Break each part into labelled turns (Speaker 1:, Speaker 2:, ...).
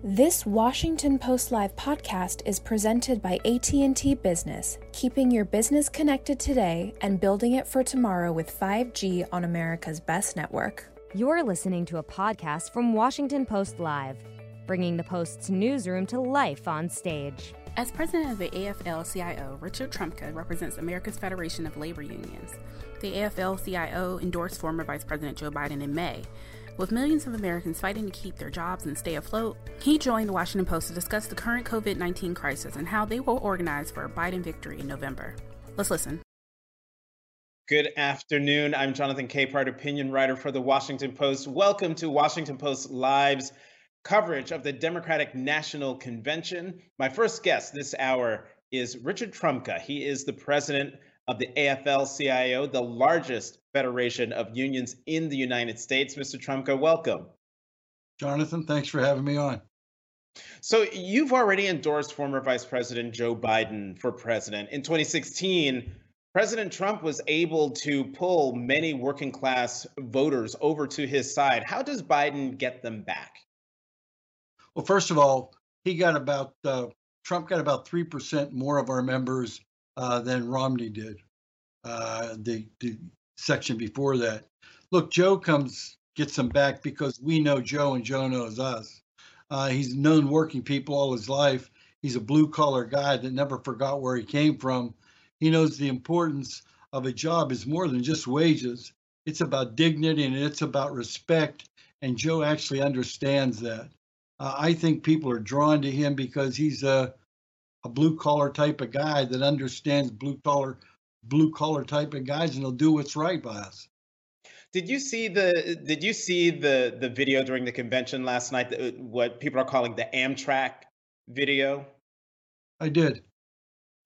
Speaker 1: This Washington Post Live podcast is presented by AT&T Business, keeping your business connected today and building it for tomorrow with 5G on America's best network.
Speaker 2: You're listening to a podcast from Washington Post Live, bringing the Post's newsroom to life on stage.
Speaker 3: As president of the AFL CIO, Richard Trumka represents America's Federation of Labor Unions. The AFL CIO endorsed former Vice President Joe Biden in May. With millions of Americans fighting to keep their jobs and stay afloat, he joined the Washington Post to discuss the current COVID 19 crisis and how they will organize for a Biden victory in November. Let's listen.
Speaker 4: Good afternoon. I'm Jonathan Capehart, opinion writer for the Washington Post. Welcome to Washington Post Live's coverage of the Democratic National Convention. My first guest this hour is Richard Trumka. He is the president of the AFL CIO, the largest federation of unions in the United States. Mr. Trumka, welcome.
Speaker 5: Jonathan, thanks for having me on.
Speaker 4: So, you've already endorsed former Vice President Joe Biden for president. In 2016, President Trump was able to pull many working class voters over to his side. How does Biden get them back?
Speaker 5: Well, first of all, he got about, uh, Trump got about 3% more of our members uh, than Romney did. Uh, the, the section before that. Look, Joe comes gets them back because we know Joe and Joe knows us. Uh, he's known working people all his life. He's a blue collar guy that never forgot where he came from. He knows the importance of a job is more than just wages. It's about dignity and it's about respect. And Joe actually understands that. Uh, I think people are drawn to him because he's a, a blue collar type of guy that understands blue collar blue collar type of guys and they'll do what's right by us.
Speaker 4: Did you see the Did you see the the video during the convention last night? The, what people are calling the Amtrak video.
Speaker 5: I did.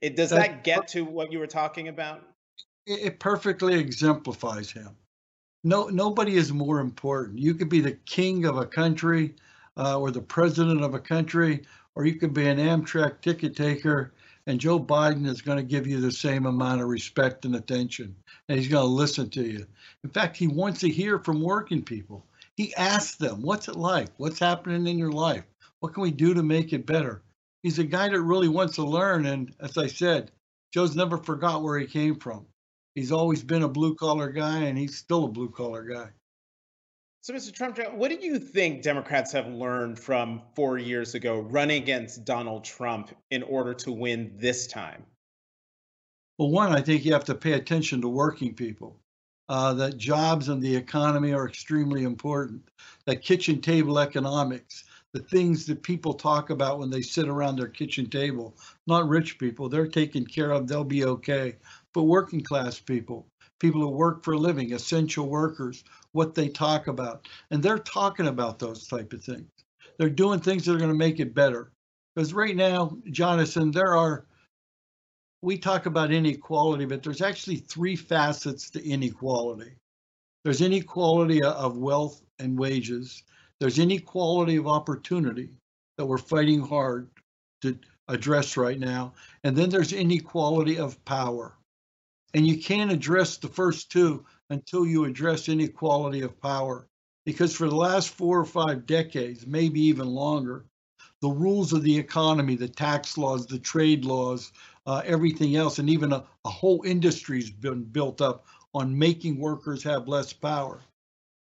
Speaker 4: It does that, that get to what you were talking about?
Speaker 5: It, it perfectly exemplifies him. No, nobody is more important. You could be the king of a country, uh, or the president of a country, or you could be an Amtrak ticket taker and Joe Biden is going to give you the same amount of respect and attention, and he's going to listen to you. In fact, he wants to hear from working people. He asks them, What's it like? What's happening in your life? What can we do to make it better? He's a guy that really wants to learn. And as I said, Joe's never forgot where he came from. He's always been a blue collar guy, and he's still a blue collar guy.
Speaker 4: So, Mr. Trump, what do you think Democrats have learned from four years ago running against Donald Trump in order to win this time?
Speaker 5: Well, one, I think you have to pay attention to working people. Uh, that jobs and the economy are extremely important. That kitchen table economics, the things that people talk about when they sit around their kitchen table, not rich people, they're taken care of, they'll be okay. But working class people, people who work for a living, essential workers, what they talk about. And they're talking about those type of things. They're doing things that are going to make it better. Because right now, Jonathan, there are, we talk about inequality, but there's actually three facets to inequality. There's inequality of wealth and wages. There's inequality of opportunity that we're fighting hard to address right now. And then there's inequality of power. And you can't address the first two until you address inequality of power. Because for the last four or five decades, maybe even longer, the rules of the economy, the tax laws, the trade laws, uh, everything else, and even a, a whole industry's been built up on making workers have less power.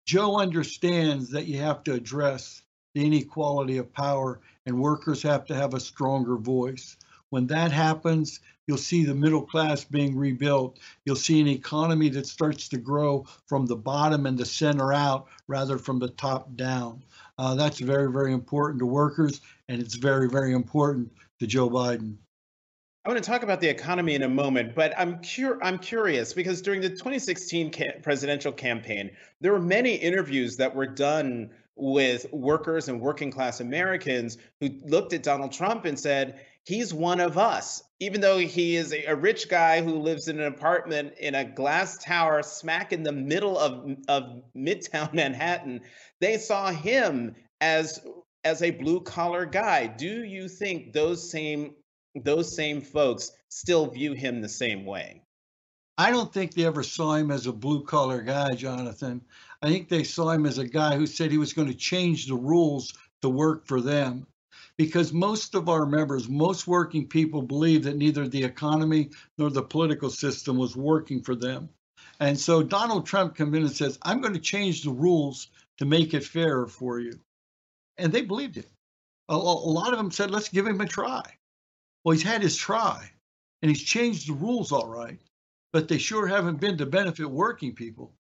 Speaker 5: Joe understands that you have to address the inequality of power and workers have to have a stronger voice. When that happens, You'll see the middle class being rebuilt. You'll see an economy that starts to grow from the bottom and the center out rather from the top down. Uh, that's very, very important to workers, and it's very, very important to Joe Biden.
Speaker 4: I want to talk about the economy in a moment, but I'm cur- I'm curious because during the 2016 ca- presidential campaign, there were many interviews that were done with workers and working class Americans who looked at Donald Trump and said, he's one of us. Even though he is a, rich guy who lives in an apartment in a glass tower smack in the middle of, of Midtown Manhattan, they saw him as as a blue collar guy. Do you think those same those same folks still view him the same way?
Speaker 5: I don't think they ever saw him as a blue collar guy, Jonathan. I think they saw him as a guy who said he was going to change the rules to work for them. Because most of our members, most working people believe that neither the economy nor the political system was working for them. And so Donald Trump comes in and says, I'm going to change the rules to make it fairer for you. And they believed it. A, a lot of them said, let's give him a try. Well, he's had his try and he's changed the rules all right, but they sure haven't been to benefit working people.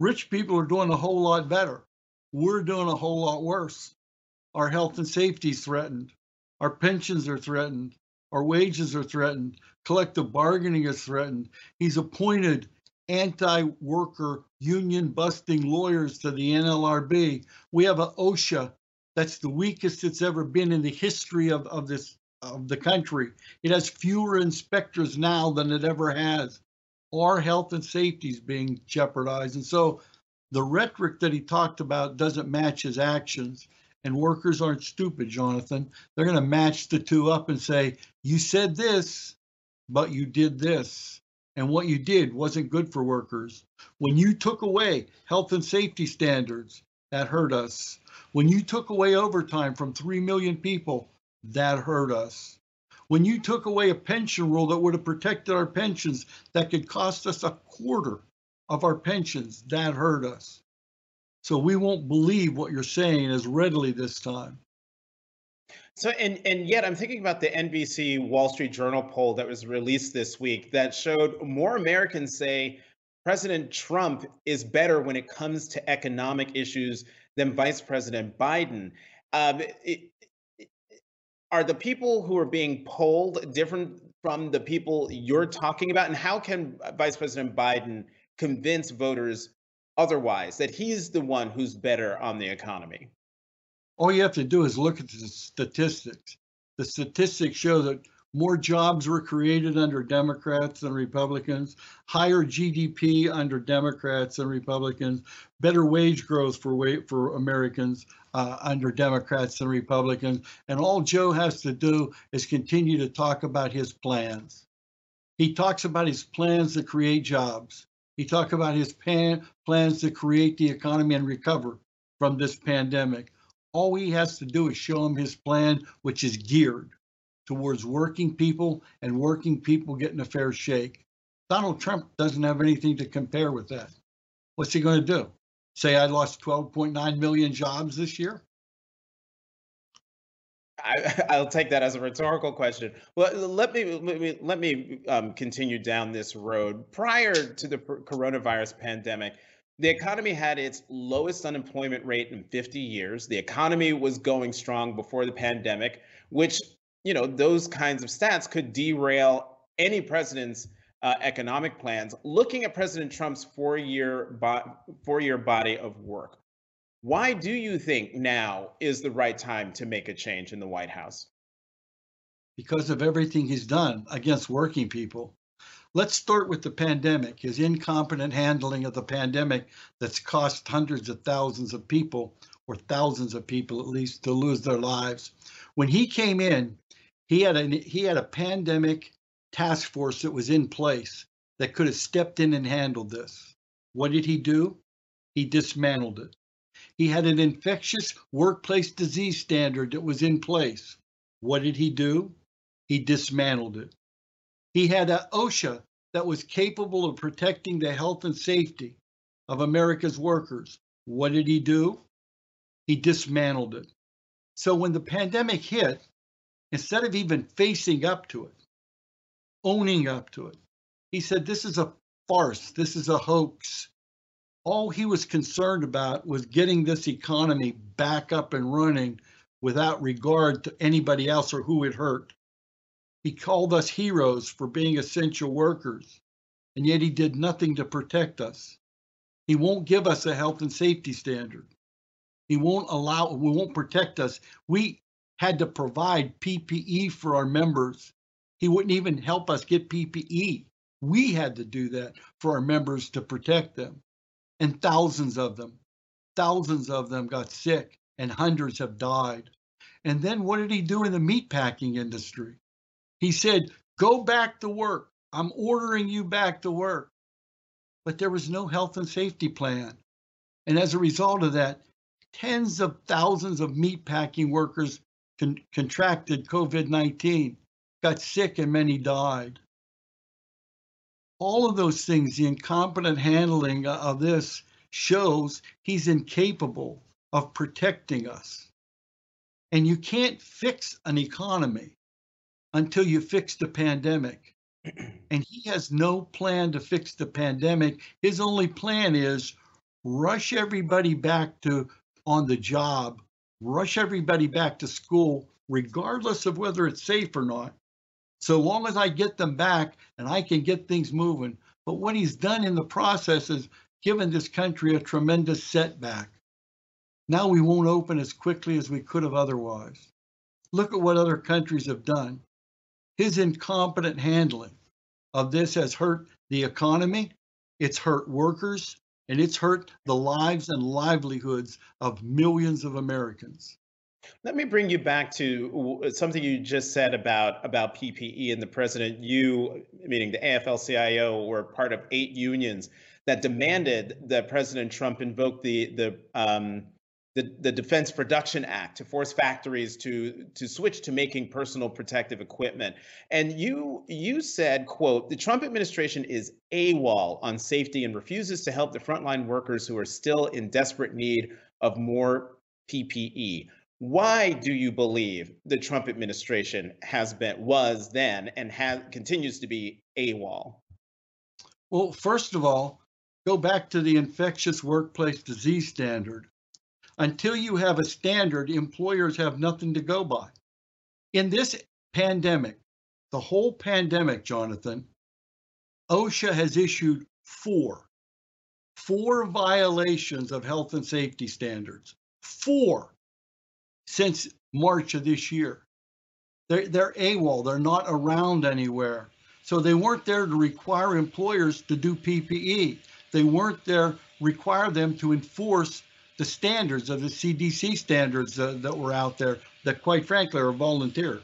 Speaker 5: Rich people are doing a whole lot better. We're doing a whole lot worse. Our health and safety is threatened. Our pensions are threatened. Our wages are threatened. Collective bargaining is threatened. He's appointed anti worker union busting lawyers to the NLRB. We have a OSHA that's the weakest it's ever been in the history of, of this of the country. It has fewer inspectors now than it ever has. Our health and safety is being jeopardized. And so the rhetoric that he talked about doesn't match his actions. And workers aren't stupid, Jonathan. They're going to match the two up and say, You said this, but you did this. And what you did wasn't good for workers. When you took away health and safety standards, that hurt us. When you took away overtime from 3 million people, that hurt us. When you took away a pension rule that would have protected our pensions, that could cost us a quarter of our pensions, that hurt us. So we won't believe what you're saying as readily this time.
Speaker 4: So and and yet I'm thinking about the NBC Wall Street Journal poll that was released this week that showed more Americans say President Trump is better when it comes to economic issues than Vice President Biden. Um, it, are the people who are being polled different from the people you're talking about? And how can Vice President Biden convince voters otherwise that he's the one who's better on the economy?
Speaker 5: All you have to do is look at the statistics. The statistics show that more jobs were created under Democrats than Republicans, higher GDP under Democrats than Republicans, better wage growth for for Americans uh, under Democrats than Republicans. And all Joe has to do is continue to talk about his plans. He talks about his plans to create jobs. He talked about his pan, plans to create the economy and recover from this pandemic. All he has to do is show him his plan, which is geared towards working people and working people getting a fair shake. Donald Trump doesn't have anything to compare with that. What's he going to do? Say I lost 12.9 million jobs this year?
Speaker 4: I, will take that as a rhetorical question. Well, let me let me let me um, continue down this road. Prior to the coronavirus pandemic, the economy had its lowest unemployment rate in 50 years. The economy was going strong before the pandemic, which you know, those kinds of stats could derail any president's uh, economic plans. Looking at President Trump's four-year bo- four-year body of work, why do you think now is the right time to make a change in the White House?
Speaker 5: Because of everything he's done against working people. Let's start with the pandemic, his incompetent handling of the pandemic that's cost hundreds of thousands of people, or thousands of people at least, to lose their lives. When he came in, he had a he had a pandemic task force that was in place that could have stepped in and handled this. What did he do? He dismantled it. He had an infectious workplace disease standard that was in place. What did he do? He dismantled it. He had an OSHA that was capable of protecting the health and safety of America's workers. What did he do? He dismantled it. So when the pandemic hit, instead of even facing up to it, owning up to it, he said, This is a farce. This is a hoax. All he was concerned about was getting this economy back up and running without regard to anybody else or who it hurt. He called us heroes for being essential workers, and yet he did nothing to protect us. He won't give us a health and safety standard. He won't allow, we won't protect us. We had to provide PPE for our members. He wouldn't even help us get PPE. We had to do that for our members to protect them. And thousands of them, thousands of them got sick and hundreds have died. And then what did he do in the meatpacking industry? He said, Go back to work. I'm ordering you back to work. But there was no health and safety plan. And as a result of that, tens of thousands of meatpacking workers con- contracted COVID 19, got sick, and many died. All of those things, the incompetent handling of this shows he's incapable of protecting us. And you can't fix an economy until you fix the pandemic. and he has no plan to fix the pandemic. His only plan is rush everybody back to on the job, rush everybody back to school, regardless of whether it's safe or not. So long as I get them back and I can get things moving. But what he's done in the process is given this country a tremendous setback. Now we won't open as quickly as we could have otherwise. Look at what other countries have done. His incompetent handling of this has hurt the economy, it's hurt workers, and it's hurt the lives and livelihoods of millions of Americans.
Speaker 4: Let me bring you back to something you just said about about PPE and the president. You, meaning the AFL-CIO, were part of eight unions that demanded that President Trump invoke the the um, the, the Defense Production Act to force factories to to switch to making personal protective equipment. And you you said, quote, the Trump administration is AWOL on safety and refuses to help the frontline workers who are still in desperate need of more PPE. Why do you believe the Trump administration has been was then and has continues to be AWOL?
Speaker 5: Well, first of all, go back to the infectious workplace disease standard. Until you have a standard, employers have nothing to go by. In this pandemic, the whole pandemic, Jonathan, OSHA has issued four, four violations of health and safety standards. Four since March of this year. They're, they're AWOL, they're not around anywhere. So they weren't there to require employers to do PPE. They weren't there require them to enforce the standards of the CDC standards uh, that were out there that quite frankly are volunteer.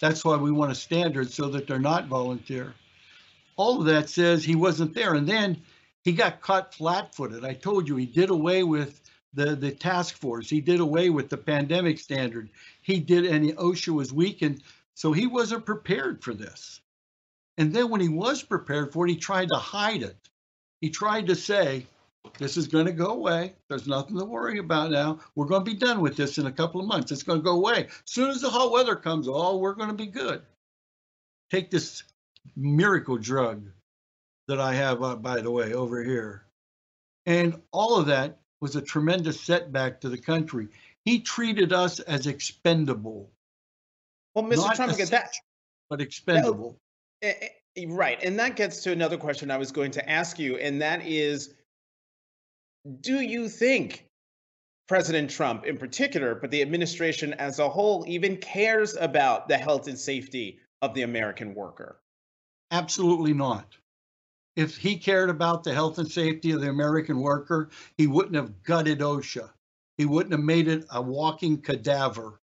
Speaker 5: That's why we want a standard so that they're not volunteer. All of that says he wasn't there. And then he got caught flat footed. I told you he did away with the, the task force. He did away with the pandemic standard. He did, and the OSHA was weakened. So he wasn't prepared for this. And then when he was prepared for it, he tried to hide it. He tried to say, this is going to go away. There's nothing to worry about now. We're going to be done with this in a couple of months. It's going to go away. As soon as the hot weather comes, oh, we're going to be good. Take this miracle drug that I have, uh, by the way, over here. And all of that was a tremendous setback to the country. He treated us as expendable.
Speaker 4: Well, Mr. Trump, that,
Speaker 5: but expendable.
Speaker 4: That, eh, eh, right. And that gets to another question I was going to ask you, and that is do you think President Trump in particular, but the administration as a whole, even cares about the health and safety of the American worker?
Speaker 5: Absolutely not. If he cared about the health and safety of the American worker, he wouldn't have gutted OSHA. He wouldn't have made it a walking cadaver.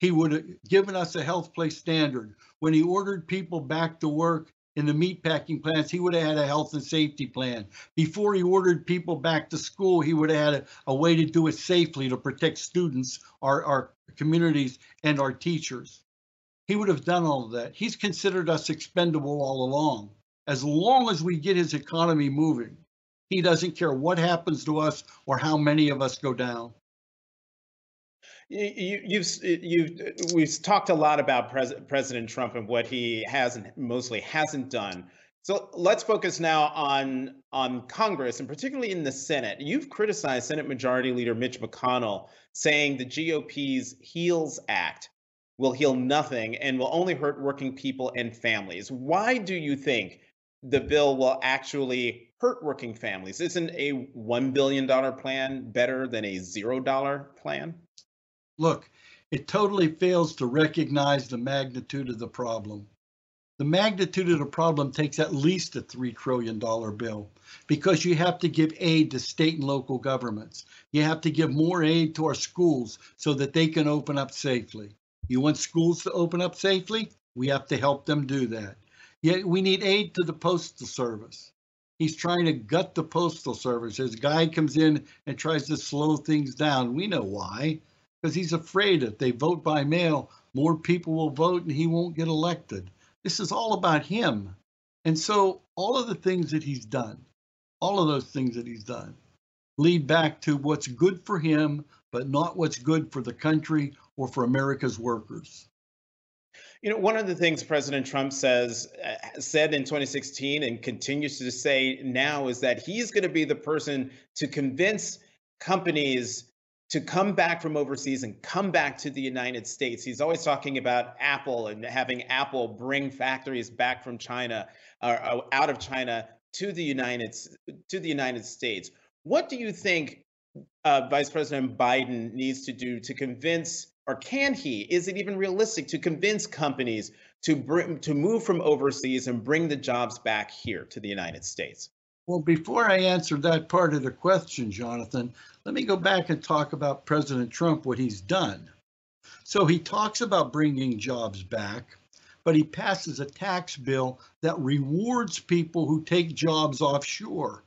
Speaker 5: He would have given us a health place standard. When he ordered people back to work, in the meatpacking plants, he would have had a health and safety plan. Before he ordered people back to school, he would have had a, a way to do it safely to protect students, our, our communities, and our teachers. He would have done all of that. He's considered us expendable all along. As long as we get his economy moving, he doesn't care what happens to us or how many of us go down.
Speaker 4: You, you've you've we've talked a lot about Pres- President Trump and what he has and mostly hasn't done. So let's focus now on on Congress and particularly in the Senate. You've criticized Senate Majority Leader Mitch McConnell, saying the GOP's HEALS Act will heal nothing and will only hurt working people and families. Why do you think the bill will actually hurt working families. Isn't a $1 billion plan better than a $0 plan?
Speaker 5: Look, it totally fails to recognize the magnitude of the problem. The magnitude of the problem takes at least a $3 trillion bill because you have to give aid to state and local governments. You have to give more aid to our schools so that they can open up safely. You want schools to open up safely? We have to help them do that. Yet we need aid to the Postal Service. He's trying to gut the Postal Service. His guy comes in and tries to slow things down. We know why. Because he's afraid if they vote by mail, more people will vote and he won't get elected. This is all about him. And so all of the things that he's done, all of those things that he's done, lead back to what's good for him, but not what's good for the country or for America's workers.
Speaker 4: You know, one of the things President Trump says uh, said in 2016 and continues to say now is that he's going to be the person to convince companies to come back from overseas and come back to the United States. He's always talking about Apple and having Apple bring factories back from China or uh, out of China to the United to the United States. What do you think uh, Vice President Biden needs to do to convince or can he? Is it even realistic to convince companies to bring to move from overseas and bring the jobs back here to the united states?
Speaker 5: Well before i answer that part of the question jonathan let me go back and talk about president trump what he's done. So he talks about bringing jobs back but he passes a tax bill that rewards people who take jobs offshore.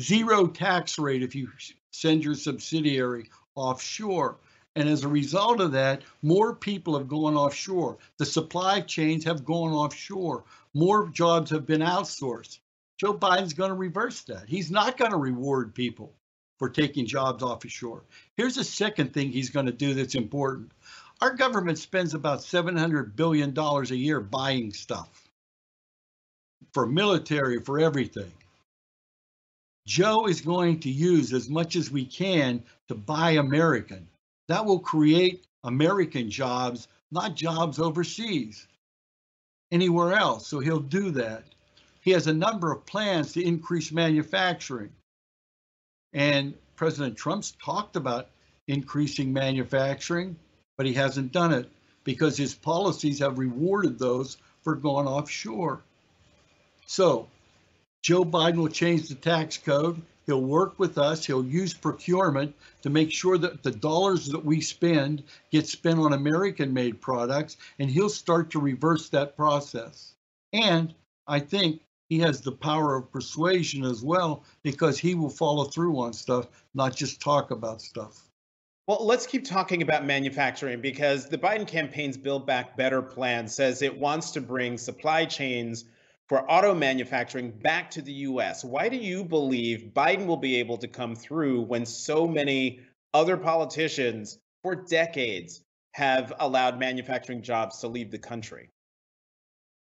Speaker 5: Zero tax rate if you send your subsidiary offshore and as a result of that, more people have gone offshore. The supply chains have gone offshore. More jobs have been outsourced. Joe Biden's going to reverse that. He's not going to reward people for taking jobs offshore. Here's a second thing he's going to do that's important. Our government spends about $700 billion a year buying stuff for military, for everything. Joe is going to use as much as we can to buy American. That will create American jobs, not jobs overseas, anywhere else. So he'll do that. He has a number of plans to increase manufacturing. And President Trump's talked about increasing manufacturing, but he hasn't done it because his policies have rewarded those for going offshore. So Joe Biden will change the tax code. He'll work with us. He'll use procurement to make sure that the dollars that we spend get spent on American made products, and he'll start to reverse that process. And I think he has the power of persuasion as well because he will follow through on stuff, not just talk about stuff.
Speaker 4: Well, let's keep talking about manufacturing because the Biden campaign's Build Back Better plan says it wants to bring supply chains for auto manufacturing back to the US. Why do you believe Biden will be able to come through when so many other politicians for decades have allowed manufacturing jobs to leave the country?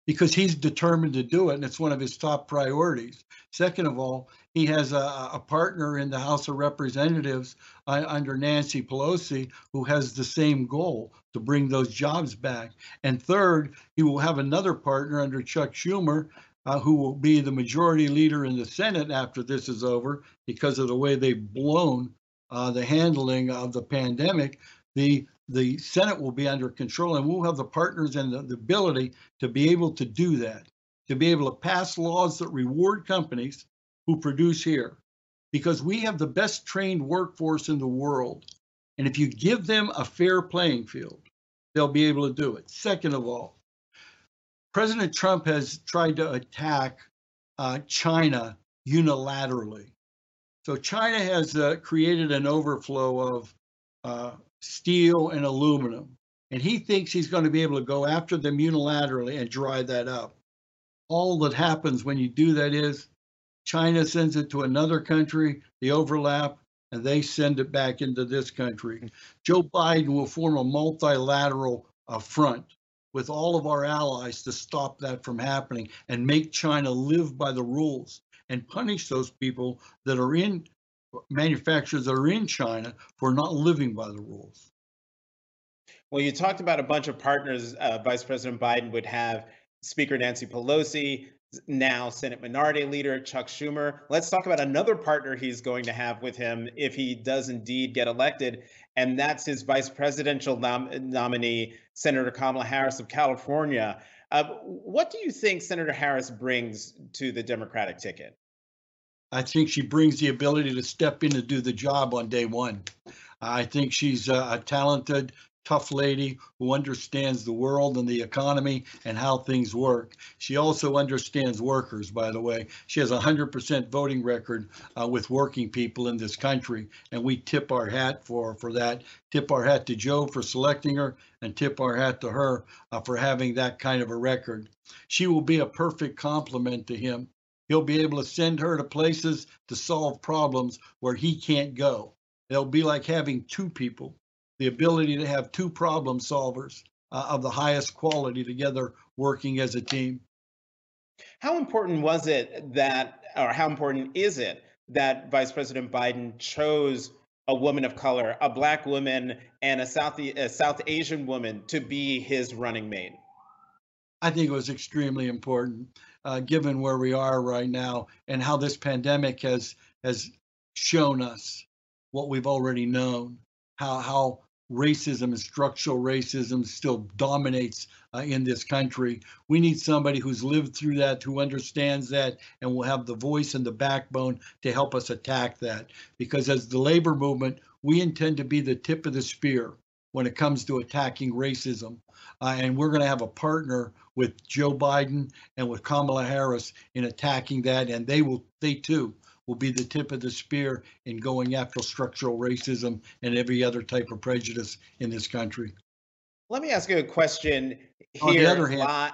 Speaker 5: Because he's determined to do it, and it's one of his top priorities. Second of all, he has a, a partner in the House of Representatives uh, under Nancy Pelosi who has the same goal to bring those jobs back. And third, he will have another partner under Chuck Schumer uh, who will be the majority leader in the Senate after this is over because of the way they've blown uh, the handling of the pandemic. The the Senate will be under control, and we'll have the partners and the, the ability to be able to do that, to be able to pass laws that reward companies who produce here, because we have the best trained workforce in the world. And if you give them a fair playing field, they'll be able to do it. Second of all, President Trump has tried to attack uh, China unilaterally. So China has uh, created an overflow of uh, steel and aluminum, and he thinks he's going to be able to go after them unilaterally and dry that up. All that happens when you do that is China sends it to another country, the overlap, and they send it back into this country. Joe Biden will form a multilateral uh, front with all of our allies to stop that from happening and make China live by the rules and punish those people that are in manufacturers that are in China for not living by the rules.
Speaker 4: Well, you talked about a bunch of partners uh, Vice President Biden would have Speaker Nancy Pelosi, now Senate Minority Leader Chuck Schumer. Let's talk about another partner he's going to have with him if he does indeed get elected, and that's his vice presidential nom- nominee, Senator Kamala Harris of California. Uh, what do you think Senator Harris brings to the Democratic ticket?
Speaker 5: I think she brings the ability to step in and do the job on day one. I think she's a, a talented, tough lady who understands the world and the economy and how things work. She also understands workers, by the way. She has a 100% voting record uh, with working people in this country, and we tip our hat for, for that. Tip our hat to Joe for selecting her, and tip our hat to her uh, for having that kind of a record. She will be a perfect complement to him. He'll be able to send her to places to solve problems where he can't go. It'll be like having two people the ability to have two problem solvers uh, of the highest quality together working as a team.
Speaker 4: How important was it that, or how important is it that Vice President Biden chose a woman of color, a black woman, and a South, a South Asian woman to be his running mate?
Speaker 5: I think it was extremely important, uh, given where we are right now and how this pandemic has has shown us what we've already known. How how racism and structural racism still dominates uh, in this country. We need somebody who's lived through that, who understands that, and will have the voice and the backbone to help us attack that. Because as the labor movement, we intend to be the tip of the spear when it comes to attacking racism. Uh, and we're going to have a partner with Joe Biden and with Kamala Harris in attacking that. And they will, they too, will be the tip of the spear in going after structural racism and every other type of prejudice in this country.
Speaker 4: Let me ask you a question here.
Speaker 5: On the other hand,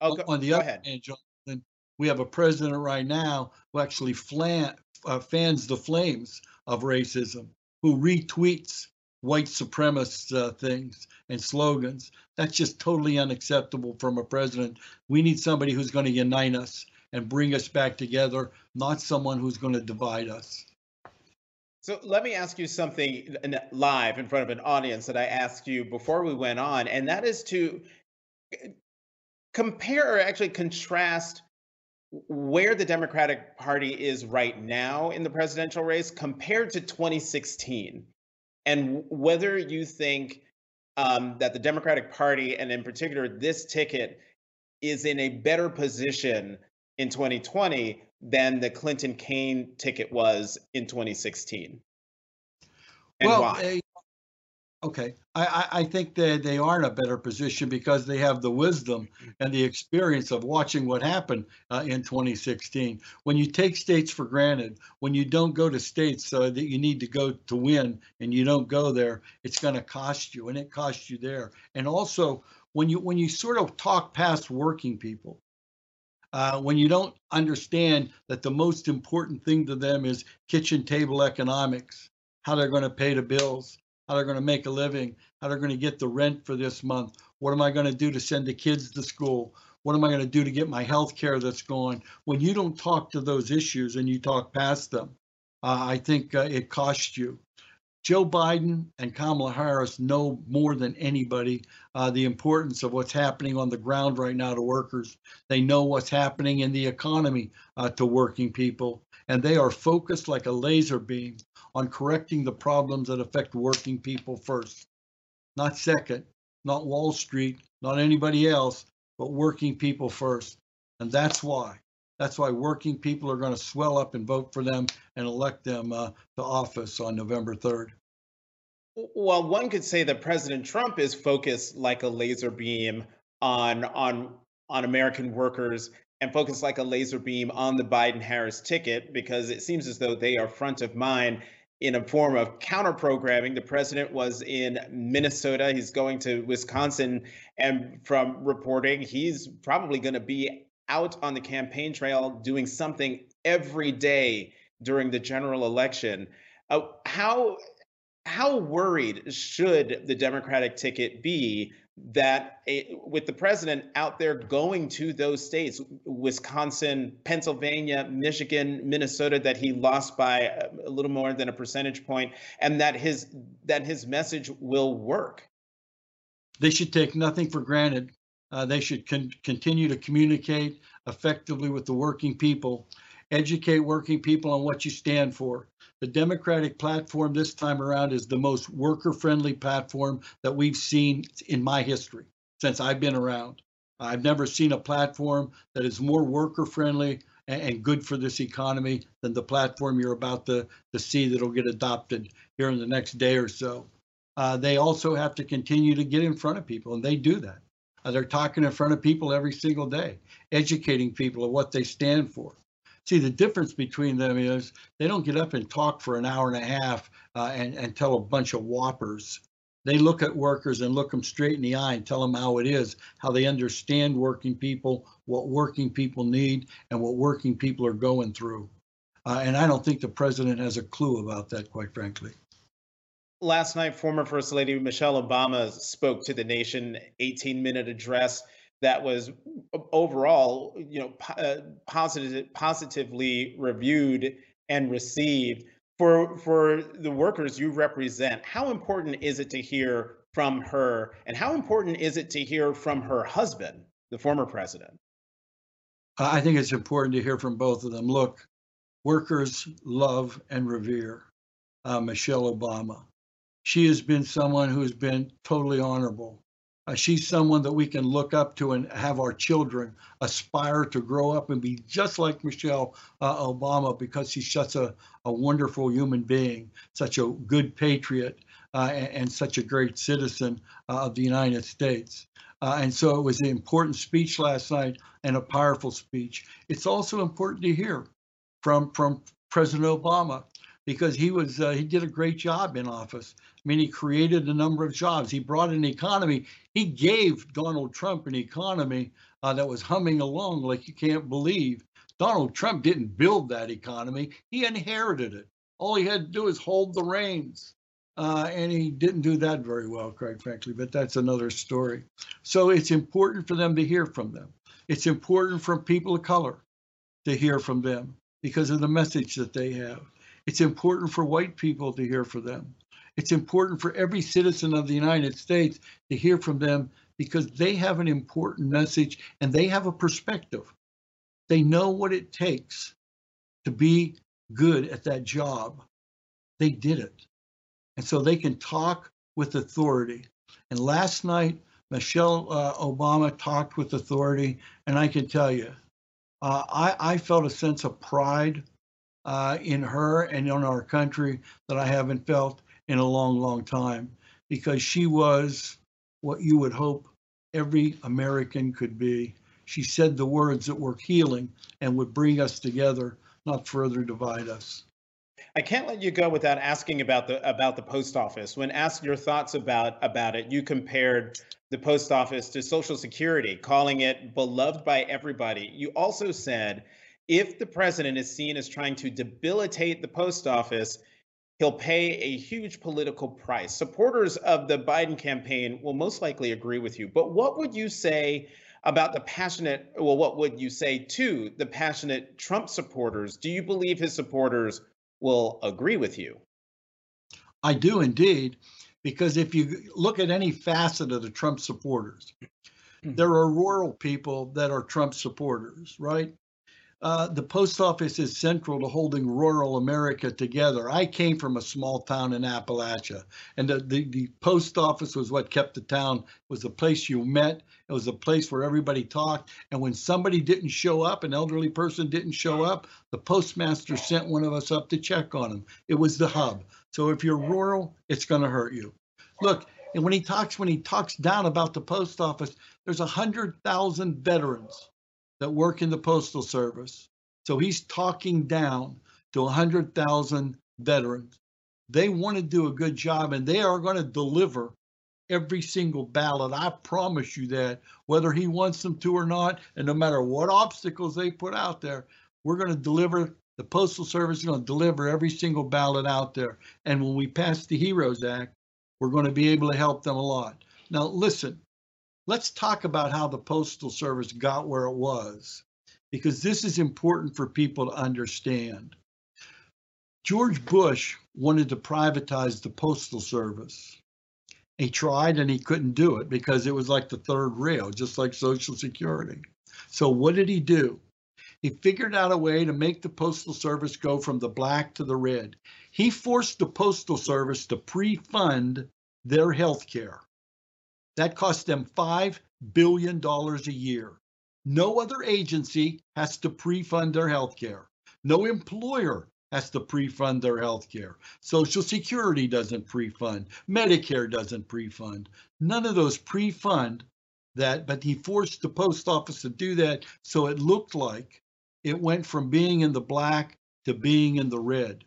Speaker 5: oh, go, on the other ahead. hand, Jonathan, we have a president right now who actually flan, uh, fans the flames of racism, who retweets white supremacist uh, things and slogans. That's just totally unacceptable from a president. We need somebody who's going to unite us and bring us back together, not someone who's going to divide us.
Speaker 4: So let me ask you something live in front of an audience that I asked you before we went on, and that is to compare or actually contrast where the Democratic Party is right now in the presidential race compared to 2016, and whether you think um, that the Democratic Party, and in particular this ticket, is in a better position in 2020 than the Clinton Kaine ticket was in 2016. And well, why?
Speaker 5: okay, I, I think that they are in a better position because they have the wisdom and the experience of watching what happened uh, in 2016. When you take states for granted, when you don't go to states uh, that you need to go to win, and you don't go there, it's going to cost you, and it cost you there. And also, when you when you sort of talk past working people, uh, when you don't understand that the most important thing to them is kitchen table economics, how they're going to pay the bills, how they're going to make a living, how they're going to get the rent for this month, what am I going to do to send the kids to school, what am I going to do to get my health care that's going. When you don't talk to those issues and you talk past them, uh, I think uh, it costs you. Joe Biden and Kamala Harris know more than anybody uh, the importance of what's happening on the ground right now to workers. They know what's happening in the economy uh, to working people, and they are focused like a laser beam on correcting the problems that affect working people first, not second, not Wall Street, not anybody else, but working people first. And that's why. That's why working people are going to swell up and vote for them and elect them uh, to office on November 3rd.
Speaker 4: Well, one could say that President Trump is focused like a laser beam on on on American workers and focused like a laser beam on the Biden Harris ticket because it seems as though they are front of mind in a form of counter programming. The president was in Minnesota. He's going to Wisconsin. And from reporting, he's probably going to be out on the campaign trail doing something every day during the general election. Uh, how how worried should the Democratic ticket be that a, with the president out there going to those states, Wisconsin, Pennsylvania, Michigan, Minnesota, that he lost by a little more than a percentage point, and that his that his message will work?
Speaker 5: They should take nothing for granted. Uh, they should con- continue to communicate effectively with the working people, educate working people on what you stand for. The Democratic platform this time around is the most worker friendly platform that we've seen in my history since I've been around. I've never seen a platform that is more worker friendly and, and good for this economy than the platform you're about to, to see that'll get adopted here in the next day or so. Uh, they also have to continue to get in front of people, and they do that. Uh, they're talking in front of people every single day, educating people of what they stand for. See, the difference between them is they don't get up and talk for an hour and a half uh, and, and tell a bunch of whoppers. They look at workers and look them straight in the eye and tell them how it is, how they understand working people, what working people need, and what working people are going through. Uh, and I don't think the president has a clue about that, quite frankly
Speaker 4: last night, former First Lady Michelle Obama spoke to the nation, 18 minute address that was overall, you know, uh, positive, positively reviewed and received. For for the workers you represent, how important is it to hear from her, and how important is it to hear from her husband, the former president?
Speaker 5: I think it's important to hear from both of them. Look, workers love and revere uh, Michelle Obama she has been someone who has been totally honorable. Uh, she's someone that we can look up to and have our children aspire to grow up and be just like Michelle uh, Obama because she's such a, a wonderful human being, such a good patriot, uh, and, and, such a great citizen uh, of the United States. Uh, and so it was an important speech last night and a powerful speech. It's also important to hear from, from President Obama because he was uh, he did a great job in office. I mean, he created a number of jobs. He brought an economy. He gave Donald Trump an economy uh, that was humming along like you can't believe. Donald Trump didn't build that economy. He inherited it. All he had to do is hold the reins. Uh, and he didn't do that very well, quite frankly, but that's another story. So it's important for them to hear from them. It's important for people of color to hear from them because of the message that they have. It's important for white people to hear from them. It's important for every citizen of the United States to hear from them because they have an important message and they have a perspective. They know what it takes to be good at that job. They did it. And so they can talk with authority. And last night, Michelle uh, Obama talked with authority, and I can tell you, uh, I, I felt a sense of pride uh, in her and in our country that I haven't felt in a long, long time because she was what you would hope every American could be. She said the words that were healing and would bring us together, not further divide us.
Speaker 4: I can't let you go without asking about the about the post office. When asked your thoughts about about it, you compared the post office to Social Security, calling it beloved by everybody. You also said if the president is seen as trying to debilitate the post office, he'll pay a huge political price. Supporters of the Biden campaign will most likely agree with you. But what would you say about the passionate, well, what would you say to the passionate Trump supporters? Do you believe his supporters will agree with you?
Speaker 5: I do indeed, because if you look at any facet of the Trump supporters, hmm. there are rural people that are Trump supporters, right? Uh, the post office is central to holding rural America together. I came from a small town in Appalachia, and the, the, the, post office was what kept the town. It was the place you met. It was a place where everybody talked. And when somebody didn't show up, an elderly person didn't show up, the postmaster sent one of us up to check on him. It was the hub. So if you're rural, it's going to hurt you. Look, and when he talks, when he talks down about the post office, there's a hundred thousand veterans that work in the Postal Service. So he's talking down to 100,000 veterans. They want to do a good job and they are going to deliver every single ballot. I promise you that, whether he wants them to or not, and no matter what obstacles they put out there, we're going to deliver. The Postal Service is going to deliver every single ballot out there. And when we pass the HEROES Act, we're going to be able to help them a lot. Now, listen, let's talk about how the Postal Service got where it was, because this is important for people to understand. George Bush wanted to privatize the Postal Service. He tried and he couldn't do it because it was like the third rail, just like Social Security. So what did he do? He figured out a way to make the Postal Service go from the black to the red. He forced the Postal Service to pre fund their health care. That cost them $5 billion a year. No other agency has to pre fund their health care. No employer has to pre-fund their health care. Social Security doesn't pre-fund. Medicare doesn't pre-fund. None of those pre-fund that, but he forced the post office to do that so it looked like it went from being in the black to being in the red.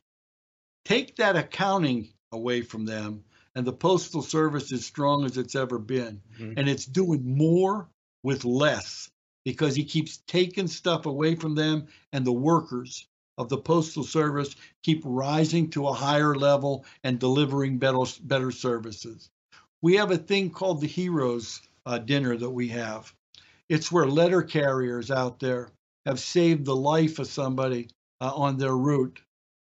Speaker 5: Take that accounting away from them, and the Postal Service is strong as it's ever been. Mm-hmm. And it's doing more with less because he keeps taking stuff away from them and the workers of the Postal Service keep rising to a higher level and delivering better, better services. We have a thing called the Heroes uh, Dinner that we have. It's where letter carriers out there have saved the life of somebody uh, on their route.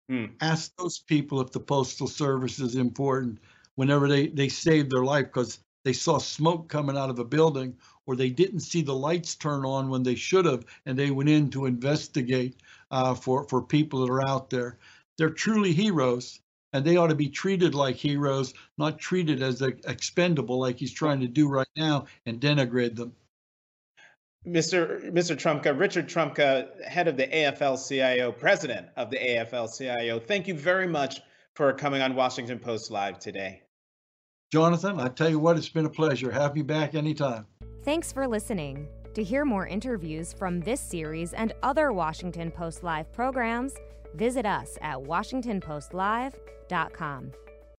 Speaker 5: Hmm. Ask those people if the Postal Service is important whenever they, they save their life because they saw smoke coming out of a building or they didn't see the lights turn on when they should have and they went in to investigate uh, for for people that are out there. They're truly heroes, and they ought to be treated like heroes, not treated as expendable like he's trying to do right now and denigrate them.
Speaker 4: Mr. Mr. Trumka, Richard Trumka, head of the AFL-CIO, president of the AFL-CIO. Thank you very much for coming on Washington Post Live today.
Speaker 5: Jonathan, I tell you what, it's been a pleasure. Have me back anytime.
Speaker 2: Thanks for listening. To hear more interviews from this series and other Washington Post Live programs, visit us at WashingtonPostLive.com.